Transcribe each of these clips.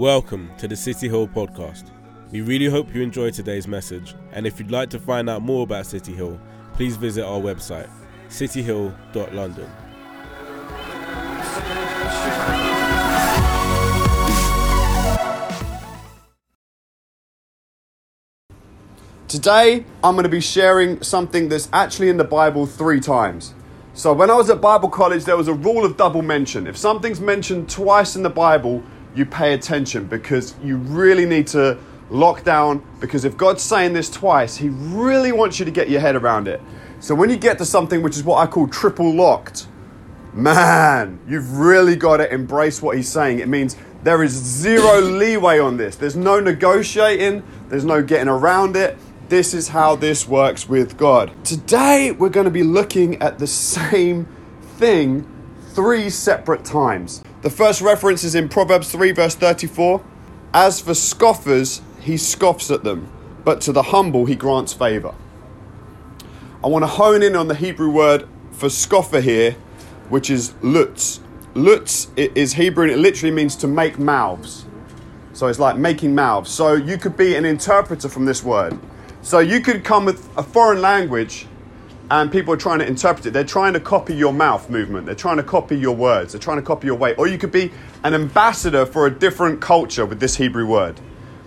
Welcome to the City Hill podcast. We really hope you enjoy today's message, and if you'd like to find out more about City Hill, please visit our website, cityhill.london. Today, I'm going to be sharing something that's actually in the Bible three times. So, when I was at Bible college, there was a rule of double mention. If something's mentioned twice in the Bible, you pay attention because you really need to lock down. Because if God's saying this twice, He really wants you to get your head around it. So, when you get to something which is what I call triple locked, man, you've really got to embrace what He's saying. It means there is zero leeway on this, there's no negotiating, there's no getting around it this is how this works with God. Today, we're going to be looking at the same thing three separate times. The first reference is in Proverbs 3, verse 34. As for scoffers, he scoffs at them, but to the humble, he grants favor. I want to hone in on the Hebrew word for scoffer here, which is lutz. Lutz is Hebrew and it literally means to make mouths. So it's like making mouths. So you could be an interpreter from this word. So you could come with a foreign language and people are trying to interpret it. They're trying to copy your mouth movement. They're trying to copy your words. They're trying to copy your way. Or you could be an ambassador for a different culture with this Hebrew word.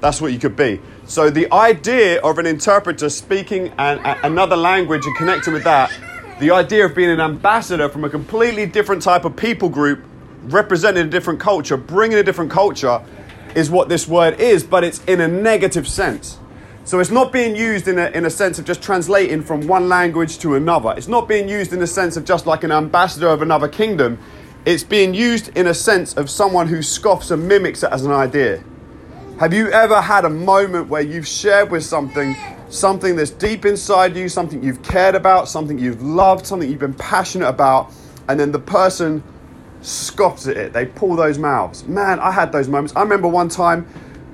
That's what you could be. So the idea of an interpreter speaking an, a, another language and connecting with that, the idea of being an ambassador from a completely different type of people group, representing a different culture, bringing a different culture, is what this word is, but it's in a negative sense. So it's not being used in a, in a sense of just translating from one language to another. It's not being used in the sense of just like an ambassador of another kingdom. It's being used in a sense of someone who scoffs and mimics it as an idea. Have you ever had a moment where you've shared with something, something that's deep inside you, something you've cared about, something you've loved, something you've been passionate about, and then the person scoffs at it? They pull those mouths. Man, I had those moments. I remember one time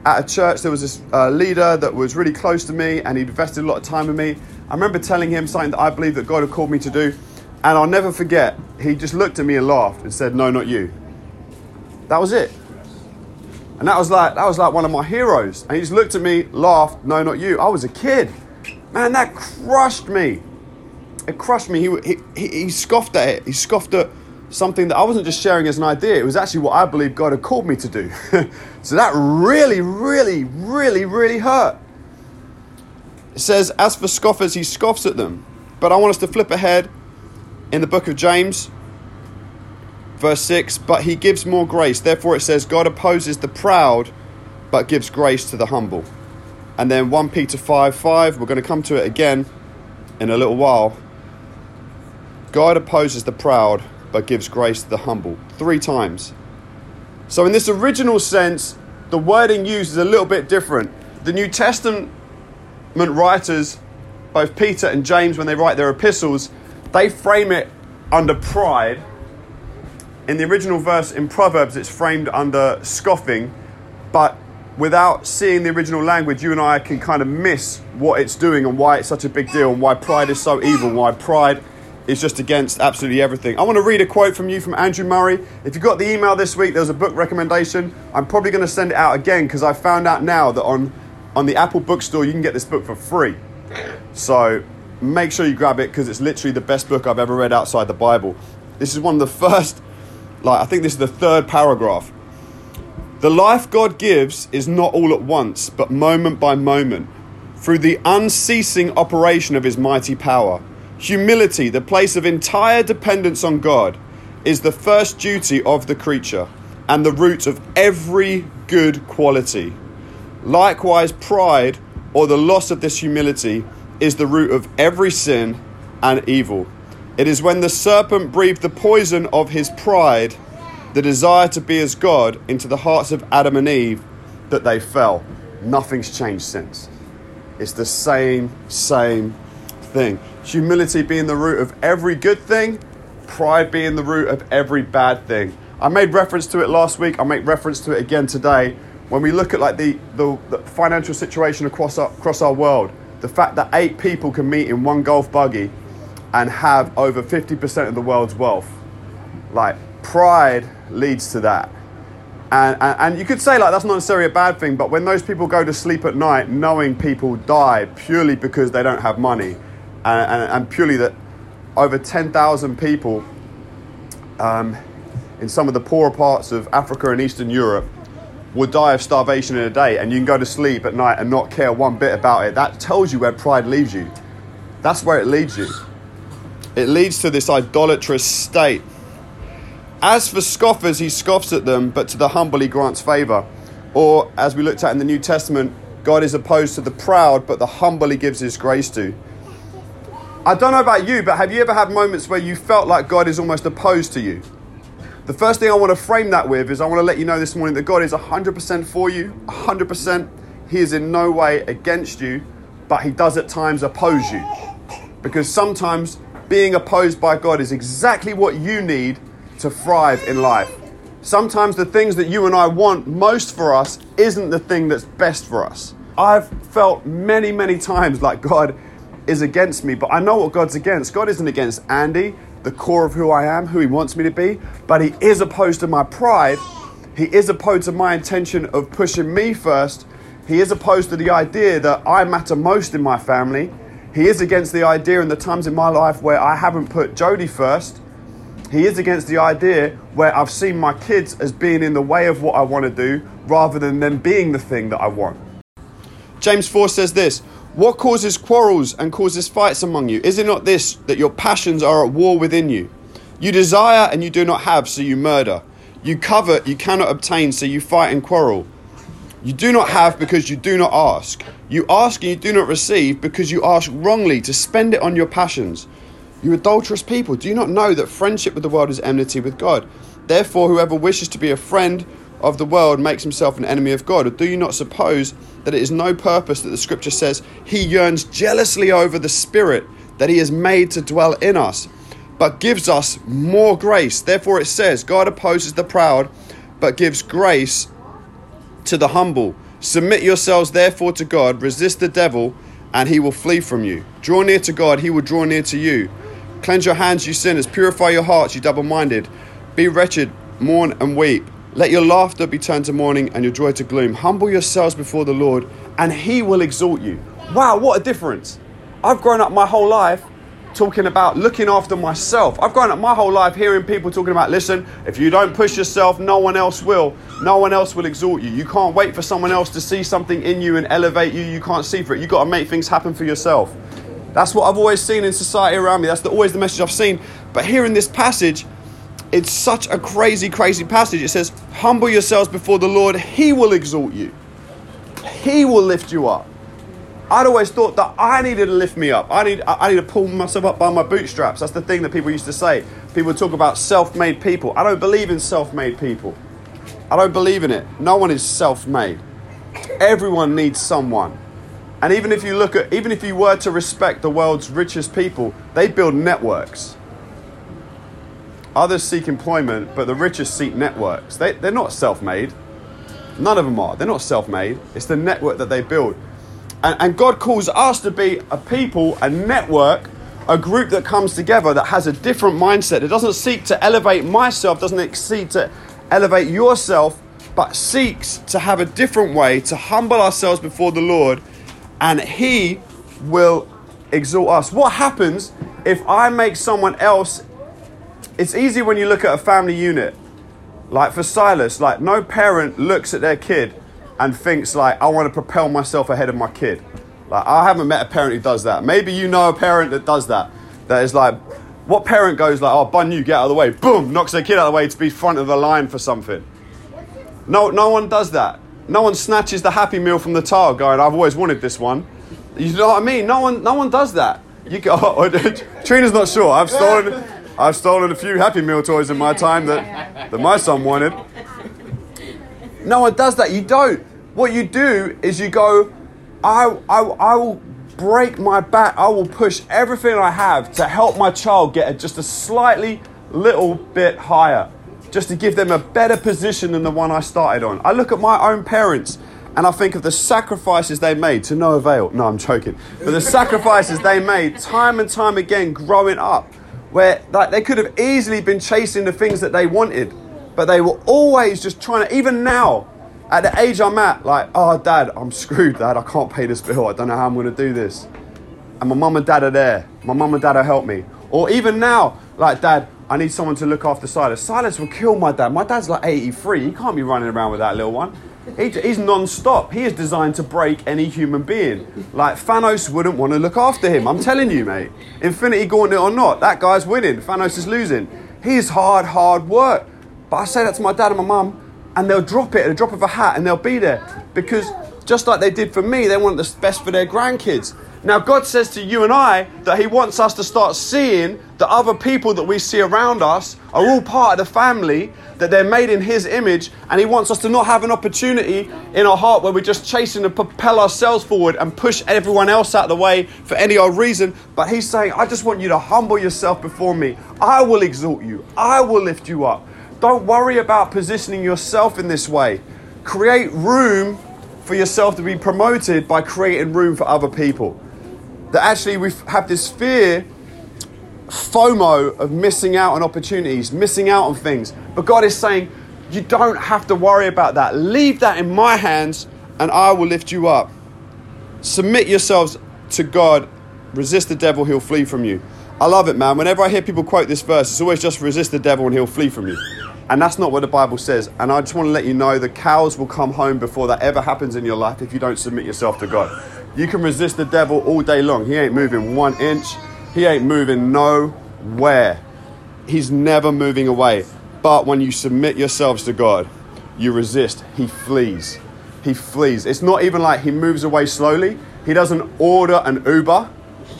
at a church, there was this uh, leader that was really close to me and he'd invested a lot of time in me. I remember telling him something that I believe that God had called me to do. And I'll never forget, he just looked at me and laughed and said, No, not you. That was it. And that was like that was like one of my heroes. And he just looked at me, laughed, no, not you. I was a kid. Man, that crushed me. It crushed me. He, he, he scoffed at it. He scoffed at something that I wasn't just sharing as an idea, it was actually what I believe God had called me to do. so that really, really, really, really hurt. It says, As for scoffers, he scoffs at them. But I want us to flip ahead in the book of James, verse 6. But he gives more grace. Therefore, it says, God opposes the proud, but gives grace to the humble. And then 1 Peter 5 5, we're going to come to it again in a little while. God opposes the proud, but gives grace to the humble. Three times. So, in this original sense, the wording used is a little bit different. The New Testament writers, both Peter and James, when they write their epistles, they frame it under pride. In the original verse in Proverbs, it's framed under scoffing, but without seeing the original language, you and I can kind of miss what it's doing and why it's such a big deal and why pride is so evil, why pride is just against absolutely everything. I want to read a quote from you from Andrew Murray. If you got the email this week, there was a book recommendation. I'm probably going to send it out again because I found out now that on, on the Apple bookstore you can get this book for free. So make sure you grab it because it's literally the best book I've ever read outside the Bible. This is one of the first, like, I think this is the third paragraph. The life God gives is not all at once, but moment by moment, through the unceasing operation of His mighty power. Humility, the place of entire dependence on God, is the first duty of the creature and the root of every good quality. Likewise, pride, or the loss of this humility, is the root of every sin and evil. It is when the serpent breathed the poison of his pride, the desire to be as God, into the hearts of Adam and Eve, that they fell. Nothing's changed since. It's the same, same thing. Humility being the root of every good thing, pride being the root of every bad thing. I made reference to it last week. I'll make reference to it again today. When we look at like the, the, the financial situation across our, across our world, the fact that eight people can meet in one golf buggy and have over 50% of the world's wealth, like pride leads to that. And, and, and you could say, like, that's not necessarily a bad thing, but when those people go to sleep at night knowing people die purely because they don't have money, and, and, and purely that over 10,000 people um, in some of the poorer parts of Africa and Eastern Europe would die of starvation in a day, and you can go to sleep at night and not care one bit about it, that tells you where pride leaves you. That's where it leads you. It leads to this idolatrous state. As for scoffers, he scoffs at them, but to the humble he grants favor. Or, as we looked at in the New Testament, God is opposed to the proud, but the humble he gives his grace to. I don't know about you, but have you ever had moments where you felt like God is almost opposed to you? The first thing I want to frame that with is I want to let you know this morning that God is 100% for you, 100%. He is in no way against you, but He does at times oppose you. Because sometimes being opposed by God is exactly what you need to thrive in life. Sometimes the things that you and I want most for us isn't the thing that's best for us. I've felt many, many times like God is against me, but I know what God's against. God isn't against Andy, the core of who I am, who He wants me to be, but He is opposed to my pride. He is opposed to my intention of pushing me first. He is opposed to the idea that I matter most in my family. He is against the idea in the times in my life where I haven't put Jody first. He is against the idea where I've seen my kids as being in the way of what I want to do rather than them being the thing that I want. James 4 says this What causes quarrels and causes fights among you? Is it not this, that your passions are at war within you? You desire and you do not have, so you murder. You covet, you cannot obtain, so you fight and quarrel. You do not have because you do not ask. You ask and you do not receive because you ask wrongly to spend it on your passions. You adulterous people, do you not know that friendship with the world is enmity with God? Therefore, whoever wishes to be a friend of the world makes himself an enemy of God. Or do you not suppose that it is no purpose that the scripture says he yearns jealously over the Spirit that he has made to dwell in us, but gives us more grace? Therefore, it says, God opposes the proud, but gives grace to the humble. Submit yourselves therefore to God, resist the devil, and he will flee from you. Draw near to God, he will draw near to you. Cleanse your hands, you sinners. Purify your hearts, you double minded. Be wretched, mourn and weep. Let your laughter be turned to mourning and your joy to gloom. Humble yourselves before the Lord, and he will exalt you. Wow, what a difference! I've grown up my whole life talking about looking after myself. I've grown up my whole life hearing people talking about listen, if you don't push yourself, no one else will. No one else will exalt you. You can't wait for someone else to see something in you and elevate you. You can't see for it. You've got to make things happen for yourself. That's what I've always seen in society around me. That's the, always the message I've seen. But here in this passage, it's such a crazy, crazy passage. It says, Humble yourselves before the Lord, He will exalt you, He will lift you up. I'd always thought that I needed to lift me up. I need, I need to pull myself up by my bootstraps. That's the thing that people used to say. People talk about self made people. I don't believe in self made people. I don't believe in it. No one is self made. Everyone needs someone. And even if you look at, even if you were to respect the world's richest people, they build networks. Others seek employment, but the richest seek networks. They, they're not self made. None of them are. They're not self made. It's the network that they build. And, and God calls us to be a people, a network, a group that comes together that has a different mindset. It doesn't seek to elevate myself, doesn't seek to elevate yourself, but seeks to have a different way to humble ourselves before the Lord, and He will exalt us. What happens if I make someone else? It's easy when you look at a family unit. Like for Silas, like no parent looks at their kid and thinks like I want to propel myself ahead of my kid. Like I haven't met a parent who does that. Maybe you know a parent that does that. That is like, what parent goes like, oh, bun you, get out of the way, boom, knocks their kid out of the way to be front of the line for something. No, no one does that. No one snatches the Happy Meal from the tile, going, I've always wanted this one. You know what I mean? No one, no one does that. You go. Oh, Trina's not sure. I've stolen, I've stolen a few Happy Meal toys in my time that, that my son wanted. No one does that. You don't. What you do is you go, I, I, I will break my back. I will push everything I have to help my child get just a slightly little bit higher, just to give them a better position than the one I started on. I look at my own parents and I think of the sacrifices they made to no avail. No, I'm joking. But the sacrifices they made time and time again growing up, where like, they could have easily been chasing the things that they wanted, But they were always just trying to, even now, at the age I'm at, like, oh, dad, I'm screwed, dad. I can't pay this bill. I don't know how I'm to do this. And my mum and dad are there. My mum and dad will help me. Or even now, like, dad, I need someone to look after Silas. Silas will kill my dad. My dad's like 83. He can't be running around with that little one. He, he's non-stop. He is designed to break any human being. Like Thanos wouldn't want to look after him. I'm telling you, mate. Infinity Gauntlet or not, that guy's winning. Thanos is losing. He's hard, hard work. But I say that to my dad and my mum, and they'll drop it at a drop of a hat, and they'll be there because just like they did for me, they want the best for their grandkids. Now, God says to you and I that He wants us to start seeing that other people that we see around us are all part of the family, that they're made in His image, and He wants us to not have an opportunity in our heart where we're just chasing to propel ourselves forward and push everyone else out of the way for any old reason. But He's saying, I just want you to humble yourself before me. I will exalt you, I will lift you up. Don't worry about positioning yourself in this way. Create room for yourself to be promoted by creating room for other people that actually we have this fear, FOMO of missing out on opportunities, missing out on things. But God is saying, you don't have to worry about that. Leave that in my hands and I will lift you up. Submit yourselves to God. Resist the devil, he'll flee from you. I love it, man. Whenever I hear people quote this verse, it's always just resist the devil and he'll flee from you. And that's not what the Bible says. And I just want to let you know the cows will come home before that ever happens in your life if you don't submit yourself to God. You can resist the devil all day long. He ain't moving one inch. He ain't moving nowhere. He's never moving away. But when you submit yourselves to God, you resist. He flees. He flees. It's not even like he moves away slowly. He doesn't order an Uber.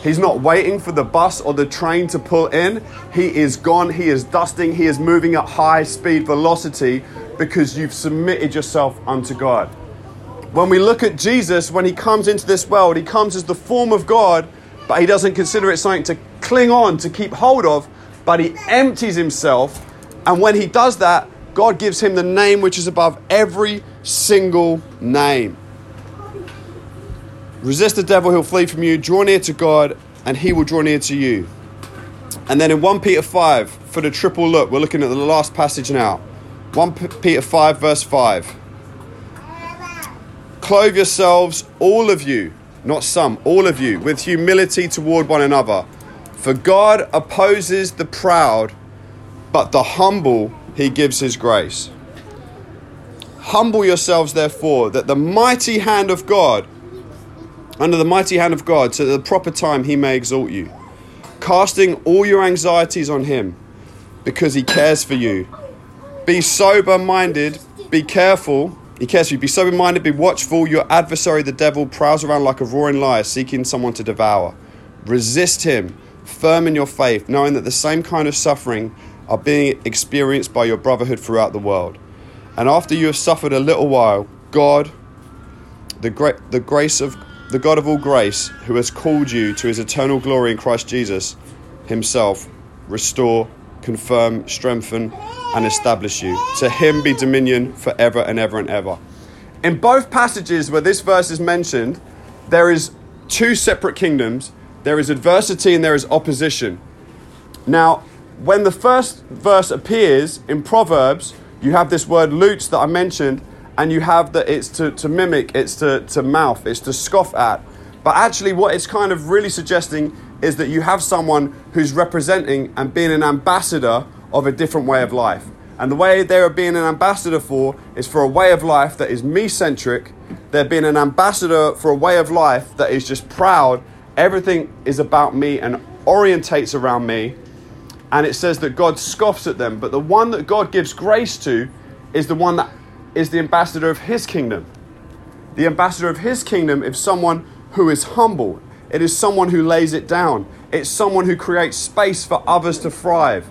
He's not waiting for the bus or the train to pull in. He is gone. He is dusting. He is moving at high speed velocity because you've submitted yourself unto God. When we look at Jesus, when he comes into this world, he comes as the form of God, but he doesn't consider it something to cling on, to keep hold of, but he empties himself. And when he does that, God gives him the name which is above every single name. Resist the devil, he'll flee from you. Draw near to God, and he will draw near to you. And then in 1 Peter 5, for the triple look, we're looking at the last passage now. 1 Peter 5, verse 5. Clothe yourselves, all of you, not some, all of you, with humility toward one another. For God opposes the proud, but the humble he gives his grace. Humble yourselves, therefore, that the mighty hand of God, under the mighty hand of God, so at the proper time he may exalt you, casting all your anxieties on him, because he cares for you. Be sober minded, be careful he cares for you. Be sober minded, be watchful. Your adversary, the devil, prowls around like a roaring lion, seeking someone to devour. Resist him, firm in your faith, knowing that the same kind of suffering are being experienced by your brotherhood throughout the world. And after you have suffered a little while, God, the great, the grace of the God of all grace, who has called you to his eternal glory in Christ Jesus, himself, restore, confirm, strengthen, and establish you. To him be dominion forever and ever and ever. In both passages where this verse is mentioned, there is two separate kingdoms. There is adversity and there is opposition. Now, when the first verse appears in Proverbs, you have this word lutz that I mentioned, and you have that it's to, to mimic, it's to, to mouth, it's to scoff at. But actually, what it's kind of really suggesting is that you have someone who's representing and being an ambassador of a different way of life. And the way they're being an ambassador for is for a way of life that is me centric. They're being an ambassador for a way of life that is just proud. Everything is about me and orientates around me. And it says that God scoffs at them. But the one that God gives grace to is the one that is the ambassador of his kingdom. The ambassador of his kingdom is someone who is humble, it is someone who lays it down, it's someone who creates space for others to thrive.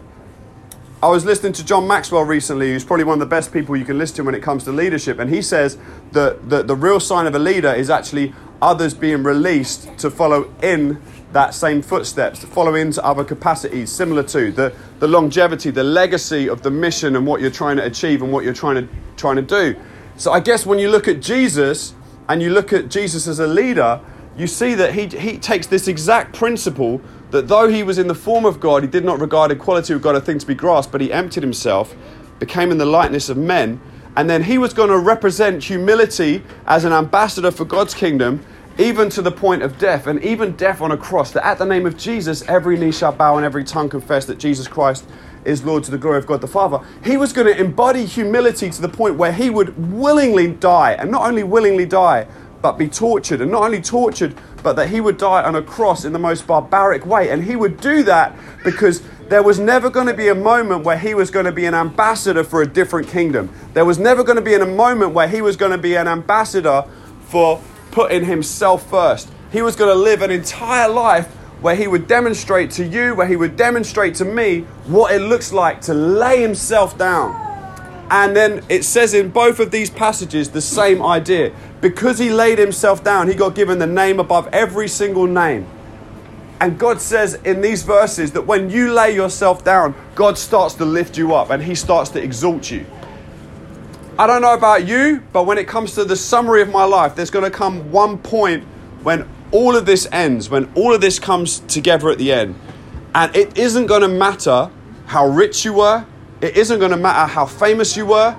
I was listening to John Maxwell recently, who's probably one of the best people you can listen to when it comes to leadership, and he says that the, the real sign of a leader is actually others being released to follow in that same footsteps, to follow into other capacities, similar to the, the longevity, the legacy of the mission and what you're trying to achieve and what you're trying to, trying to do. So I guess when you look at Jesus and you look at Jesus as a leader, you see that he, he takes this exact principle that though he was in the form of God, he did not regard equality with God a thing to be grasped, but he emptied himself, became in the likeness of men, and then he was going to represent humility as an ambassador for God's kingdom, even to the point of death, and even death on a cross. That at the name of Jesus, every knee shall bow and every tongue confess that Jesus Christ is Lord to the glory of God the Father. He was going to embody humility to the point where he would willingly die, and not only willingly die, but be tortured, and not only tortured, but that he would die on a cross in the most barbaric way. And he would do that because there was never going to be a moment where he was going to be an ambassador for a different kingdom. There was never going to be a moment where he was going to be an ambassador for putting himself first. He was going to live an entire life where he would demonstrate to you, where he would demonstrate to me what it looks like to lay himself down. And then it says in both of these passages the same idea. Because he laid himself down, he got given the name above every single name. And God says in these verses that when you lay yourself down, God starts to lift you up and he starts to exalt you. I don't know about you, but when it comes to the summary of my life, there's going to come one point when all of this ends, when all of this comes together at the end. And it isn't going to matter how rich you were, it isn't going to matter how famous you were,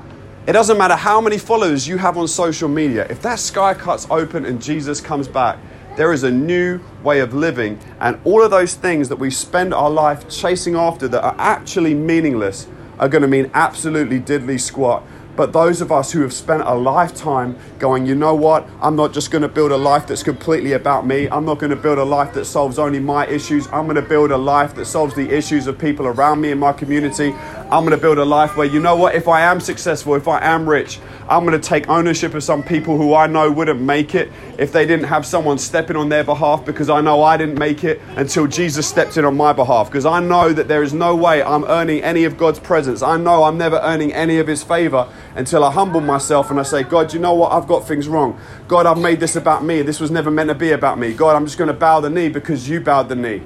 it doesn't matter how many followers you have on social media. If that sky cuts open and Jesus comes back, there is a new way of living, and all of those things that we spend our life chasing after that are actually meaningless are going to mean absolutely diddly squat but those of us who have spent a lifetime going, you know what, I'm not just going to build a life that's completely about me. I'm not going to build a life that solves only my issues. I'm going to build a life that solves the issues of people around me in my community. I'm going to build a life where, you know what, if I am successful, if I am rich, I'm going to take ownership of some people who I know wouldn't make it if they didn't have someone stepping on their behalf because I know I didn't make it until Jesus stepped in on my behalf. Because I know that there is no way I'm earning any of God's presence. I know I'm never earning any of His favor until I humble myself and I say, God, you know what? I've got things wrong. God, I've made this about me. This was never meant to be about me. God, I'm just going to bow the knee because you bowed the knee.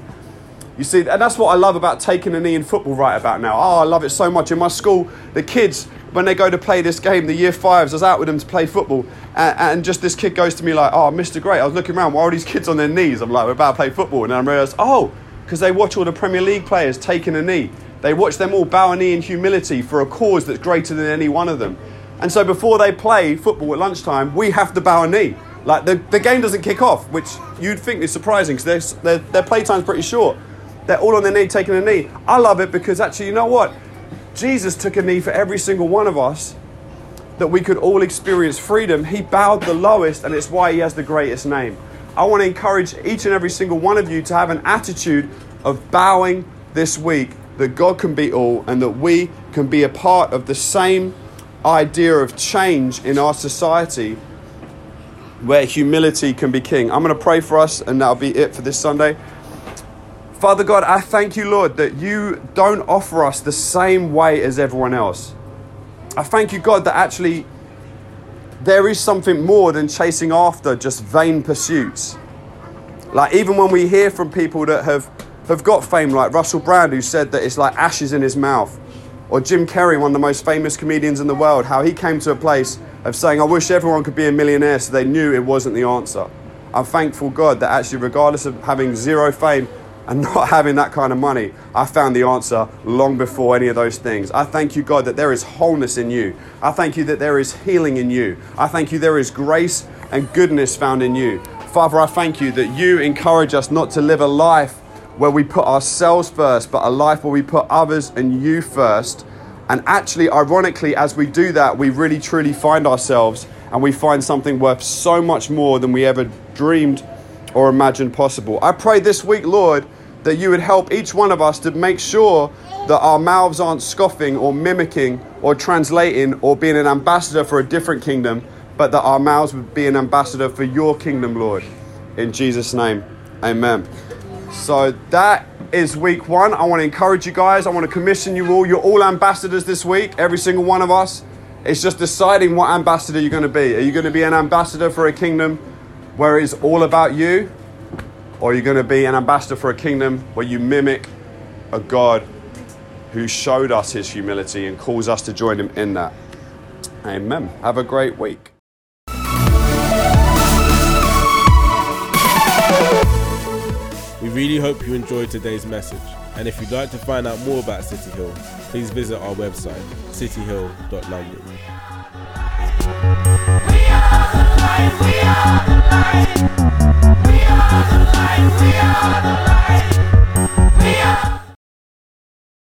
You see, and that's what I love about taking a knee in football right about now. Oh, I love it so much. In my school, the kids, when they go to play this game, the year fives, I was out with them to play football. And, and just this kid goes to me like, ah, oh, Mr. Great. I was looking around, why are all these kids on their knees? I'm like, we're about to play football. And then I realized, oh, because they watch all the Premier League players taking a knee. They watch them all bow a knee in humility for a cause that's greater than any one of them. And so before they play football at lunchtime, we have to bow a knee. Like the, the game doesn't kick off, which you'd think is surprising because their, their playtime's pretty short. They're all on their knee taking a knee. I love it because actually, you know what? Jesus took a knee for every single one of us that we could all experience freedom. He bowed the lowest, and it's why he has the greatest name. I want to encourage each and every single one of you to have an attitude of bowing this week that God can be all and that we can be a part of the same idea of change in our society where humility can be king. I'm going to pray for us, and that'll be it for this Sunday. Father God, I thank you, Lord, that you don't offer us the same way as everyone else. I thank you, God, that actually there is something more than chasing after just vain pursuits. Like, even when we hear from people that have, have got fame, like Russell Brand, who said that it's like ashes in his mouth, or Jim Carrey, one of the most famous comedians in the world, how he came to a place of saying, I wish everyone could be a millionaire so they knew it wasn't the answer. I'm thankful, God, that actually, regardless of having zero fame, and not having that kind of money, I found the answer long before any of those things. I thank you, God, that there is wholeness in you. I thank you that there is healing in you. I thank you there is grace and goodness found in you. Father, I thank you that you encourage us not to live a life where we put ourselves first, but a life where we put others and you first. And actually, ironically, as we do that, we really truly find ourselves and we find something worth so much more than we ever dreamed or imagined possible. I pray this week, Lord, that you would help each one of us to make sure that our mouths aren't scoffing or mimicking or translating or being an ambassador for a different kingdom, but that our mouths would be an ambassador for your kingdom, Lord. In Jesus' name, amen. So that is week one. I want to encourage you guys. I want to commission you all. You're all ambassadors this week, every single one of us. It's just deciding what ambassador you're going to be. Are you going to be an ambassador for a kingdom where it's all about you? or you going to be an ambassador for a kingdom where you mimic a God who showed us his humility and calls us to join him in that. Amen. Have a great week. We really hope you enjoyed today's message. And if you'd like to find out more about City Hill, please visit our website, cityhill.london light, we are the light. We are.